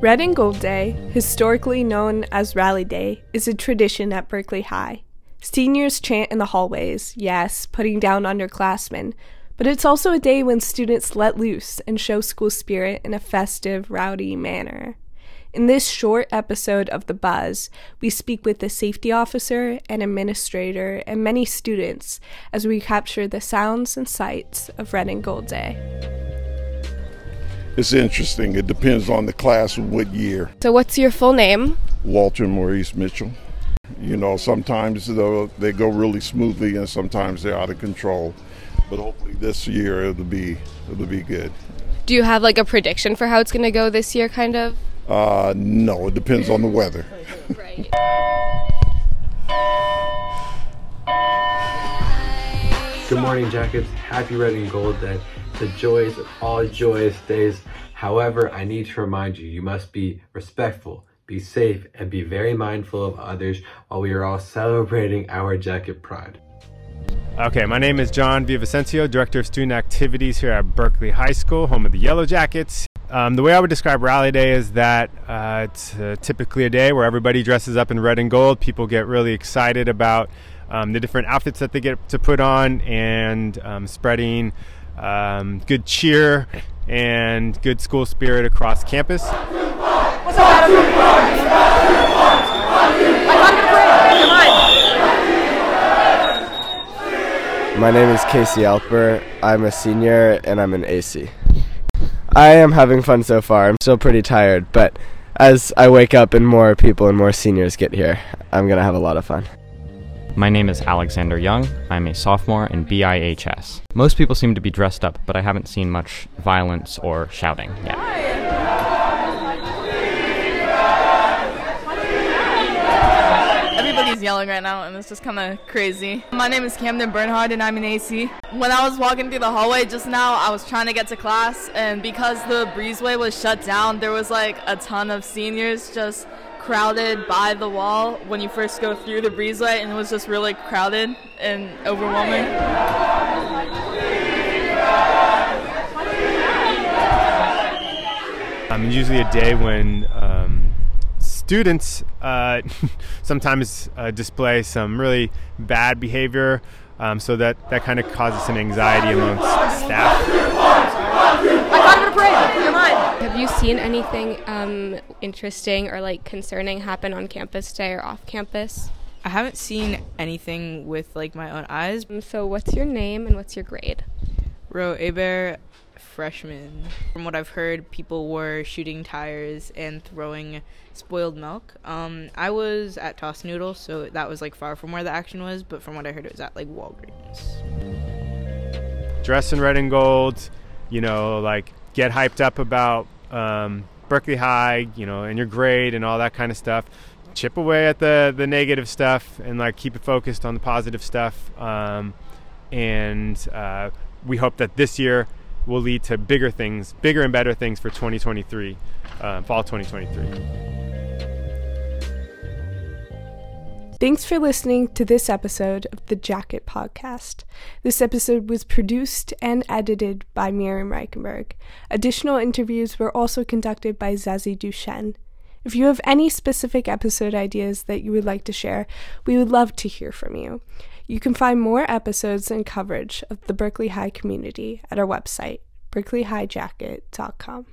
Red and Gold Day, historically known as Rally Day, is a tradition at Berkeley High. Seniors chant in the hallways, yes, putting down underclassmen, but it's also a day when students let loose and show school spirit in a festive, rowdy manner. In this short episode of The Buzz, we speak with the safety officer, an administrator, and many students as we capture the sounds and sights of Red and Gold Day. It's interesting. It depends on the class and what year. So, what's your full name? Walter Maurice Mitchell. You know, sometimes though they go really smoothly and sometimes they're out of control. But hopefully this year it'll be it'll be good. Do you have like a prediction for how it's going to go this year, kind of? Uh, no, it depends on the weather. right. Good morning, Jackets. Happy Red and Gold Day the joys of all joyous days. However, I need to remind you, you must be respectful, be safe, and be very mindful of others while we are all celebrating our jacket pride. Okay, my name is John Villavicencio, Director of Student Activities here at Berkeley High School, home of the Yellow Jackets. Um, the way I would describe Rally Day is that uh, it's uh, typically a day where everybody dresses up in red and gold. People get really excited about um, the different outfits that they get to put on and um, spreading um, good cheer and good school spirit across campus. What's up? My name is Casey Alper. I'm a senior and I'm an AC. I am having fun so far. I'm still pretty tired, but as I wake up and more people and more seniors get here, I'm going to have a lot of fun. My name is Alexander Young. I'm a sophomore in BIHS. Most people seem to be dressed up, but I haven't seen much violence or shouting yet. Everybody's yelling right now, and it's just kind of crazy. My name is Camden Bernhard, and I'm an AC. When I was walking through the hallway just now, I was trying to get to class, and because the breezeway was shut down, there was like a ton of seniors just crowded by the wall when you first go through the breezeway, and it was just really crowded and overwhelming. Um, usually a day when um, students uh, sometimes uh, display some really bad behavior, um, so that, that kind of causes some anxiety amongst staff. Have you seen anything um, interesting or like concerning happen on campus today or off campus? I haven't seen anything with like my own eyes. Um, so, what's your name and what's your grade? Ro Aber, freshman. From what I've heard, people were shooting tires and throwing spoiled milk. Um, I was at Toss Noodle, so that was like far from where the action was, but from what I heard, it was at like Walgreens. Dress in red and gold, you know, like get hyped up about um, Berkeley High, you know, and your grade and all that kind of stuff. Chip away at the the negative stuff and like keep it focused on the positive stuff. Um, and uh, we hope that this year will lead to bigger things, bigger and better things for 2023, uh, fall 2023. Thanks for listening to this episode of the Jacket Podcast. This episode was produced and edited by Miriam Reichenberg. Additional interviews were also conducted by Zazie Duchene. If you have any specific episode ideas that you would like to share, we would love to hear from you. You can find more episodes and coverage of the Berkeley High community at our website, berkeleyhighjacket.com.